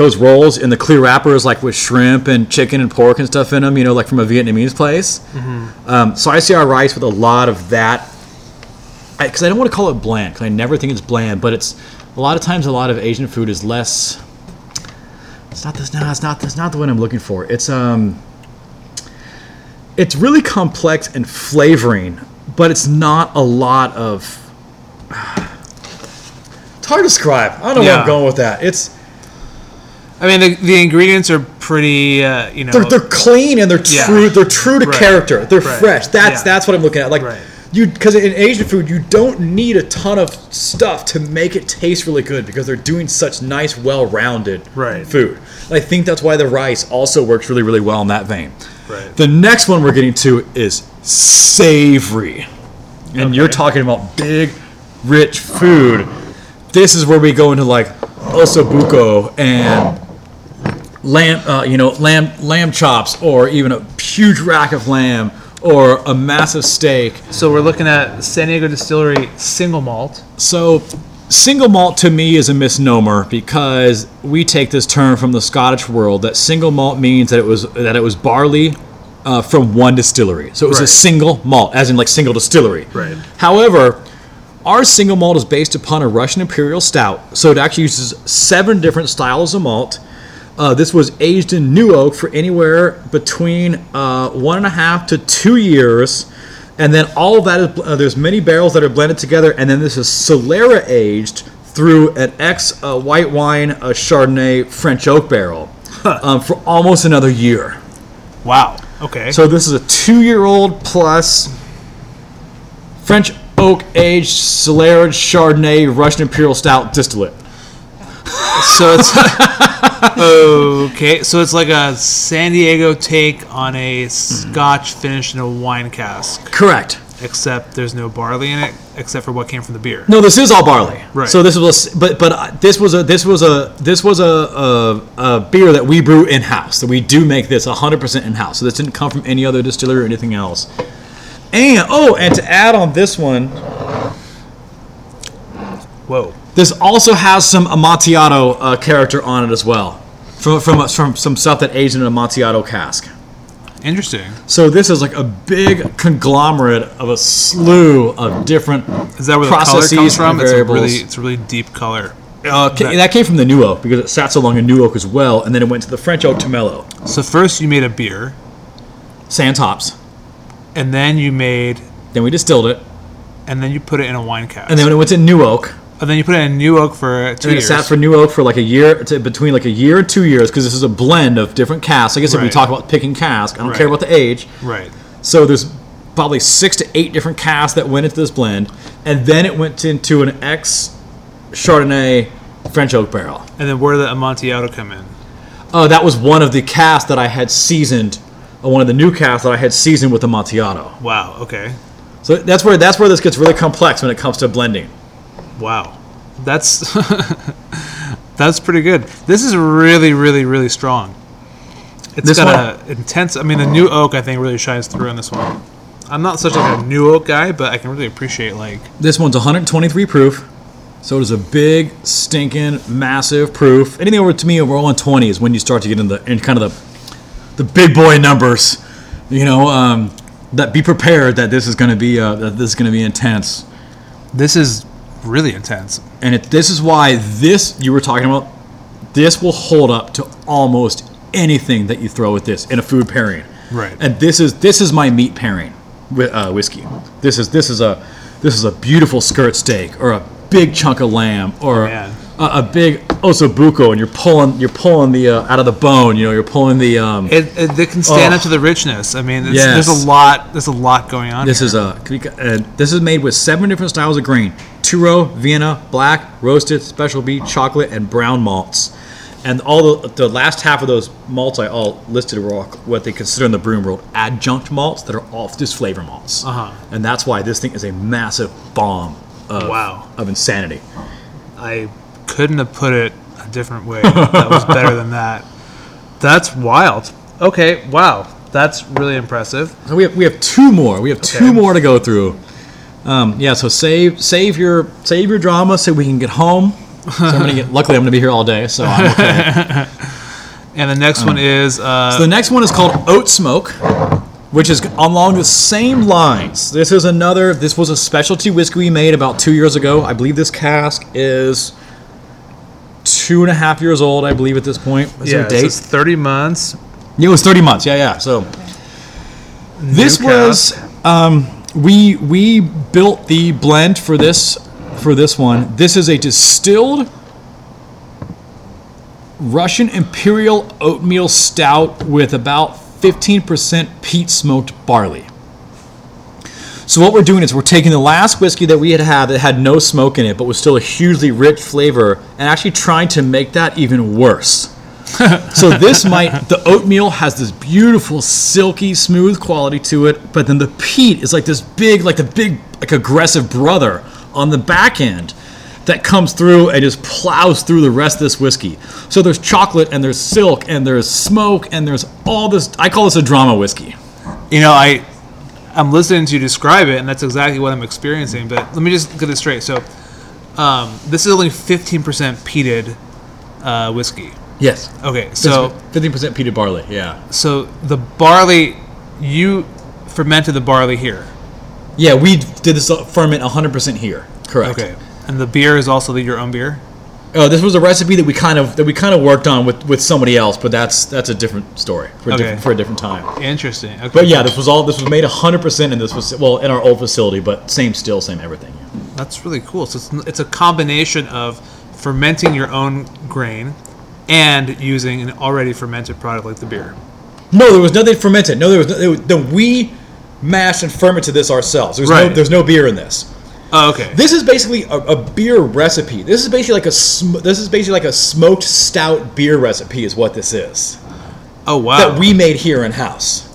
those rolls in the clear wrappers, like with shrimp and chicken and pork and stuff in them. You know, like from a Vietnamese place. Um, so I see our rice with a lot of that, because I, don't want to call it bland, because I never think it's bland, but it's a lot of times a lot of Asian food is less. It's not this. No, it's not. That's not the one I'm looking for. It's um. It's really complex and flavoring, but it's not a lot of. It's hard to describe. I don't know where I'm going with that. It's I mean, the, the ingredients are pretty, uh, you know. they're, they're clean and they're Yeah. true. They're true to Right. character. They're Right. fresh. That's Yeah. that's what I'm looking at. Like Right. you, because in Asian food, you don't need a ton of stuff to make it taste really good because they're doing such nice, well-rounded Right. food. And I think that's why the rice also works really, really well in that vein. Right. The next one we're getting to is savory, and you're talking about big, rich food. This is where we go into like osso buco and lamb, uh, you know, lamb lamb chops, or even a huge rack of lamb, or a massive steak. so we're looking at San Diego Distillery single malt. So, single malt to me is a misnomer because we take this term from the Scottish world that single malt means that it was that it was barley uh, from one distillery. So it was a single malt, as in like single distillery. Right. However, our single malt is based upon a Russian imperial stout, so it actually uses seven different styles of malt. Uh, this was aged in new oak for anywhere between uh, one and a half to two years, and then all of that is uh, there's many barrels that are blended together, and then this is Solera aged through an ex uh, white wine Chardonnay French oak barrel um, for almost another year. Wow. Okay. So this is a two-year-old plus French oak aged Solera Chardonnay Russian Imperial Stout distillate. So it's okay. So it's like a San Diego take on a Scotch finished in a wine cask, Correct. except there's no barley in it, except for what came from the beer. No, this is all barley. Right. So this was, a, but but uh, this was a this was a this was a, a, a beer that we brew in house. So we do make this 100% in house. So this didn't come from any other distillery or anything else. And oh, and to add on this one, Whoa. This also has some Amontillado uh, character on it as well, from from from some stuff that aged in an Amontillado cask. Interesting. So this is like a big conglomerate of a slew of different. Is that where the color processes comes from? and It's a variables. really, it's a really deep color. Uh, ca- that came from the new oak because it sat so long in new oak as well, and then it went to the French oak to mellow. So first you made a beer, Sand tops. and then you made, Then we distilled it, and then you put it in a wine cask, and then when it went to new oak, and then you put it in new oak for two and it sat for new oak for like a year, to between like a year and two years, because this is a blend of different casks. I guess if we Right. talk about picking cask, I don't Right. care about the age. right. So there's probably six to eight different casks that went into this blend, and then it went into an ex Chardonnay French oak barrel. And then where did the Amontillado come in? Oh, that was one of the casks that I had seasoned, uh, one of the new casks that I had seasoned with Amontillado. Wow. Okay. So that's where that's where this gets really complex when it comes to blending. Wow. That's that's pretty good. This is really, really, really strong. It's This got a intense. I mean, the new oak I think really shines through on this one. I'm not such like a new oak guy, but I can really appreciate like This one's 123 proof, so it is a big, stinking, massive proof. Anything over to me over 120 is when you start to get in the in kind of the the big boy numbers. You know, um, that be prepared that this is going to be uh, that this is going to be intense. this is really intense. And it, this is why this you were talking about. This will hold up to almost anything that you throw with this in a food pairing. Right. And this is this is my meat pairing with uh, whiskey. This is this is a this is a beautiful skirt steak or a big chunk of lamb or a, a big osso buco, and you're pulling you're pulling the uh, out of the bone. You know, you're pulling the. Um, It, it, they can stand Oh. up to the richness. I mean, Yes. there's a lot. There's a lot going on. This here. is a uh, this is made with seven different styles of grain: two row, Vienna, black, roasted, Special B, chocolate, and brown malts. And all the, the last half of those malts I all listed were all what they consider in the brewing world adjunct malts that are all just flavor malts. Uh-huh. And that's why this thing is a massive bomb of, Wow. of insanity. I couldn't have put it a different way. that was better than that. That's wild. Okay, wow. That's really impressive. So we have we have two more. We have two more to go through. Um, yeah. So save save your save your drama so we can get home. So I'm gonna get, luckily, I'm going to be here all day, so I'm okay. And the next one is uh, So the next one is called Oat Smoke, which is along the same lines. This is another. This was a specialty whiskey we made about two years ago. I believe this cask is two and a half years old. I believe at this point. Is yeah, there a it date? says 30 months. Yeah, it was 30 months. Yeah, yeah. So this New was um, we we built the blend for this for this one. This is a distilled Russian Imperial oatmeal stout with about 15% peat smoked barley. So what we're doing is we're taking the last whiskey that we had had that had no smoke in it, but was still a hugely rich flavor, and actually trying to make that even worse. so this might the oatmeal has this beautiful silky smooth quality to it, but then the peat is like this big, like the big, like aggressive brother on the back end that comes through and just plows through the rest of this whiskey. So there's chocolate and there's silk and there's smoke and there's all this. I call this a drama whiskey. You know, I I'm listening to you describe it, and that's exactly what I'm experiencing. But let me just get this straight. So, um, this is only 15% peated uh, whiskey. Yes. Okay, so 15% peated barley. Yeah. so the barley, you fermented the barley here. Yeah, we did this ferment 100% here. Correct. Okay, and the beer is also the, your own beer. Oh, this was a recipe that we kind of that we kind of worked on with, with somebody else, but that's that's a different story for a, Okay. different, for a different time. Interesting. Okay. But yeah, this was all this was made 100% in this was well in our old facility, but same still, same everything. That's really cool. So it's, it's a combination of fermenting your own grain and using an already fermented product like the beer. No, there was nothing fermented. No, there was no, there was- then we mashed and fermented this ourselves. There's no there's no beer in this. Oh, okay. This is basically a, a beer recipe. This is basically like a sm- this is basically like a smoked stout beer recipe is what this is oh wow. that we made here in house.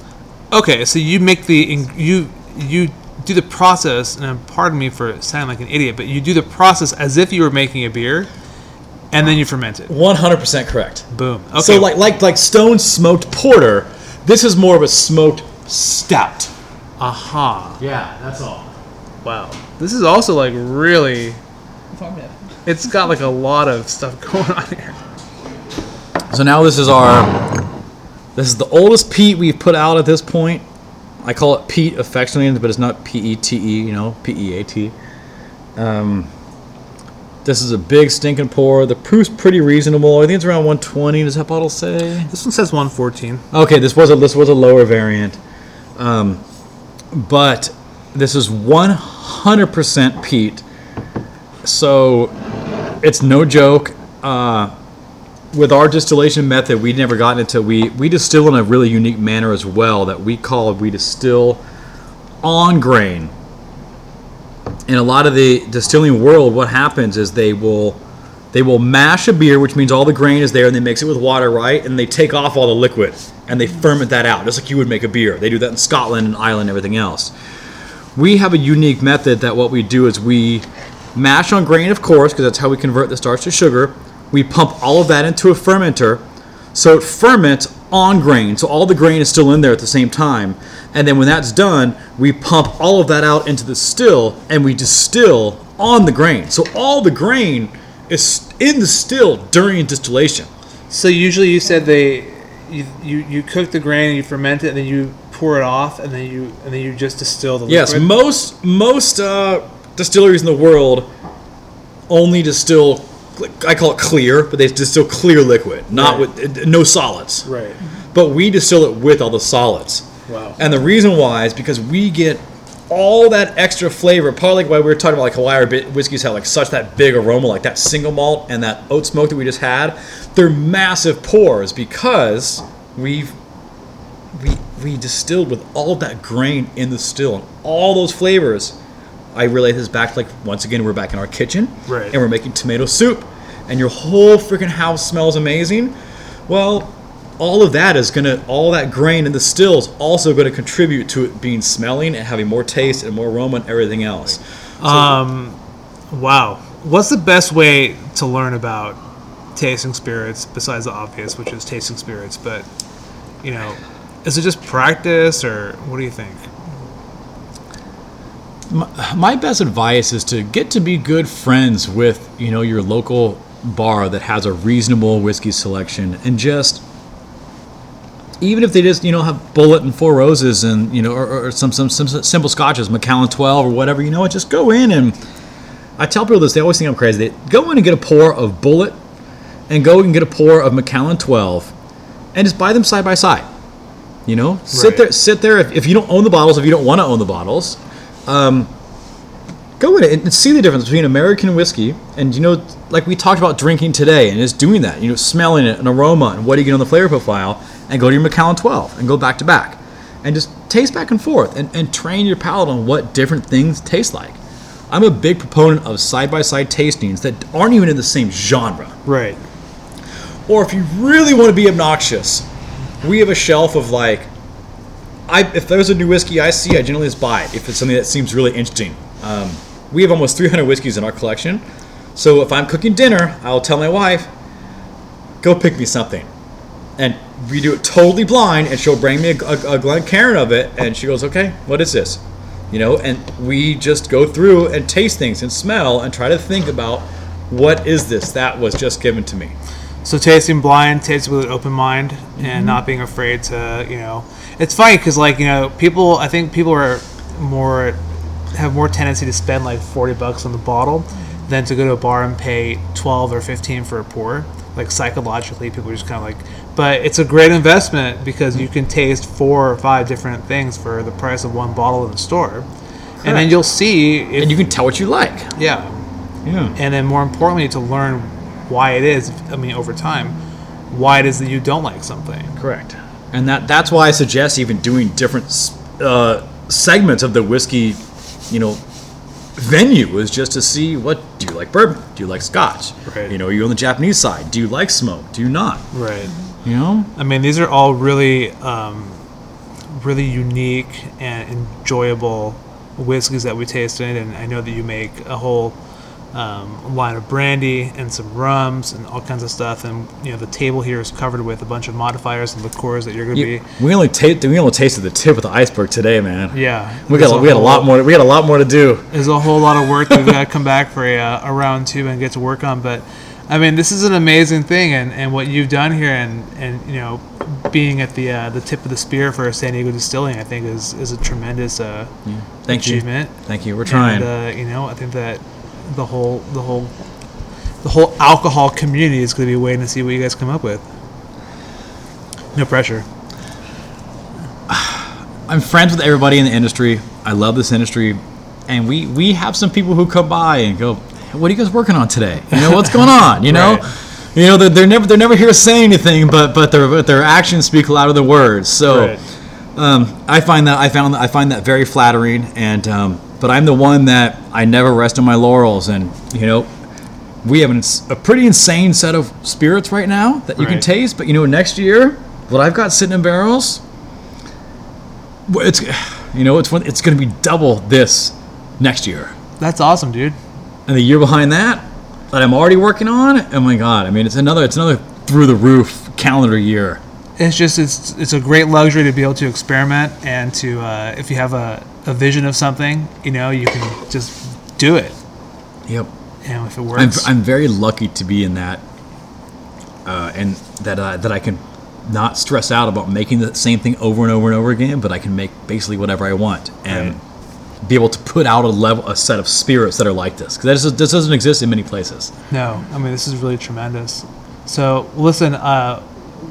okay, so you make the you you do the process, and pardon me for sounding like an idiot, but you do the process as if you were making a beer, and then you ferment it. 100% correct. Boom. Okay. So like like like Stone smoked porter, this is more of a smoked stout. aha. Yeah, that's all. Wow. This is also like really. It's got like a lot of stuff going on here. So now this is our this is the oldest peat we've put out at this point. I call it peat affectionately, but it's not P E T E, you know, P E A T. Um, this is a big stinking pour. The proof's pretty reasonable. I think it's around 120. Does that bottle say? This one says 114. Okay, this was a this was a lower variant, um, but this is 100% peat, so it's no joke. Uh, with our distillation method, we never gotten into we we distill in a really unique manner as well that we call we distill on grain. In a lot of the distilling world, what happens is they will they will mash a beer, which means all the grain is there, and they mix it with water, right? And they take off all the liquid and they ferment that out, just like you would make a beer. They do that in Scotland and Ireland and everything else. We have a unique method that what we do is we mash on grain, of course, because that's how we convert the starch to sugar. We pump all of that into a fermenter, so it ferments on grain. So all the grain is still in there at the same time. And then when that's done, we pump all of that out into the still and we distill on the grain. So all the grain is in the still during distillation. So usually you said they, you, you you cook the grain and you ferment it and then you pour it off and then you and then you just distill the Yes, liquid. most most uh, distilleries in the world only distill. I call it clear, but they distill clear liquid, not Right. with no solids. right. But we distill it with all the solids. Wow. And the reason why is because we get all that extra flavor. Probably like why we were talking about like Hawaii whiskeys have like such that big aroma, like that single malt and that oat smoke that we just had. They're massive pours because we've we we distilled with all that grain in the still and all those flavors. I relate this back to like once again we're back in our kitchen Right. and we're making tomato soup and your whole freaking house smells amazing. Well, all of that is gonna all that grain in the still is also gonna contribute to it being smelling and having more taste and more aroma and everything else. Um, wow. What's the best way to learn about tasting spirits besides the obvious, which is tasting spirits? But you know, is it just practice, or what do you think? My, best advice is to get to be good friends with you know your local bar that has a reasonable whiskey selection and just even if they just you know have Bulleit and four roses and you know or, or some, some some simple scotches macallan 12 or whatever you know what just go in and i tell people this they always think i'm crazy. They go in and get a pour of Bulleit and go and get a pour of macallan 12 and just buy them side by side you know? Sit there sit there if, if you don't own the bottles if you don't want to own the bottles um, go in it and see the difference between American whiskey and you know, like we talked about drinking today, and just doing that. You know, smelling it, an aroma, and what do you get on the flavor profile, and go to your Macallan 12 and go back to back, and just taste back and forth, and, and train your palate on what different things taste like. I'm a big proponent of side by side tastings that aren't even in the same genre. Right. Or if you really want to be obnoxious, we have a shelf of like, I if there's a new whiskey I see, I generally just buy it if it's something that seems really interesting. Um, we have almost 300 whiskeys in our collection, so if I'm cooking dinner, I'll tell my wife, go pick me something, and we do it totally blind, and she'll bring me a, a, a Glencairn of it, and she goes, okay, what is this? You know, and we just go through and taste things and smell and try to think about what is this that was just given to me. So tasting blind, tasting with an open mind, Mm-hmm. and not being afraid to, you know, it's funny because like you know, people. I think people are more have more tendency to spend like forty bucks on the bottle than to go to a bar and pay twelve or fifteen for a pour. Like psychologically, people are just kind of like, but it's a great investment because you can taste four or five different things for the price of one bottle in the store, and then you'll see if And you can tell what you like. yeah, Yeah. and then more importantly to learn why it is i mean over time why it is that you don't like something Correct. And that that's why I suggest even doing different uh, segments of the whiskey, you know, venue is just to see what do you like bourbon? Do you like scotch? Right. You know, you're on the Japanese side. Do you like smoke? Do you not? right You know? i mean these are all really um, really unique and enjoyable whiskeys that we tasted and i know that you make a whole um, line of brandy and some rums and all kinds of stuff and you know the table here is covered with a bunch of modifiers and liqueurs that you're going to You- be we only ta- we only tasted the tip of the iceberg today, man. yeah We got we had a lot more we had a lot more to do. There's a whole lot of work that we've got to come back for a, a round two and get to work on. But I mean, this is an amazing thing, and, and what you've done here, and, and you know, being at the uh, the tip of the spear for San Diego Distilling, I think is is a tremendous uh, Thank achievement. you. Thank you. We're trying. And, uh, you know, I think that the whole the whole the whole alcohol community is going to be waiting to see what you guys come up with. No pressure. I'm friends with everybody in the industry. I love this industry, and we we have some people who come by and go, "What are you guys working on today? You know what's going on? You know, Right. you know they're, they're never they're never here saying anything, but but their but their actions speak louder than words. So Right. um, I find that I found that I find that very flattering, and um, but I'm the one that I never rest on my laurels, and you know. We have an, a pretty insane set of spirits right now that you can taste, but you know, next year, what I've got sitting in barrels, it's you know it's it's going to be double this next year, That's awesome, dude. and the year behind that that I'm already working on. Oh my god! I mean, it's another it's another through the roof calendar year. It's just it's it's a great luxury to be able to experiment and to uh, if you have a, a vision of something you know you can just do it. Yep. and if it works, I'm, I'm very lucky to be in that, uh, and that uh, that I can not stress out about making the same thing over and over and over again, but I can make basically whatever I want and be able to put out a level, a set of spirits that are like this. Because this, this doesn't exist in many places. no. I mean this is really tremendous. So listen uh,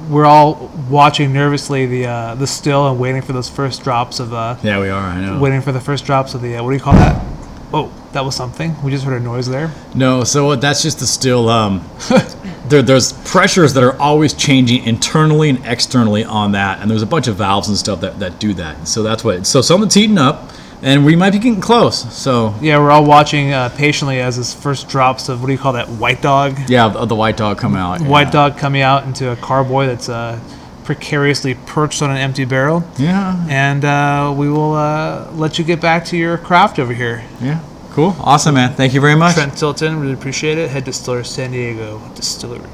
we're all watching nervously the uh, the still and waiting for those first drops of uh, Yeah, we are. I know. waiting for the first drops of the uh, what do you call that oh that was something we just heard a noise there No, so that's just the still. Um, there, there's pressures that are always changing internally and externally on that, and there's a bunch of valves and stuff that, that do that. So that's what. So something's heating up, and we might be getting close. So yeah we're all watching uh, patiently as this first drops of what do you call that white dog yeah, the, the white dog come out. white yeah. dog coming out into a carboy that's uh, precariously perched on an empty barrel. Yeah, And uh, we will uh, let you get back to your craft over here. yeah, cool, awesome, man. Thank you very much. Trent Tilton, really appreciate it. Head distiller San Diego Distillery.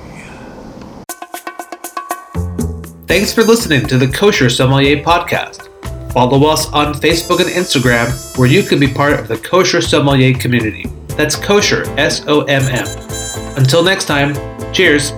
Thanks for listening to the Kosher Sommelier Podcast. Follow us on Facebook and Instagram, where you can be part of the Kosher Sommelier community. That's kosher, S O M M. Until next time, cheers.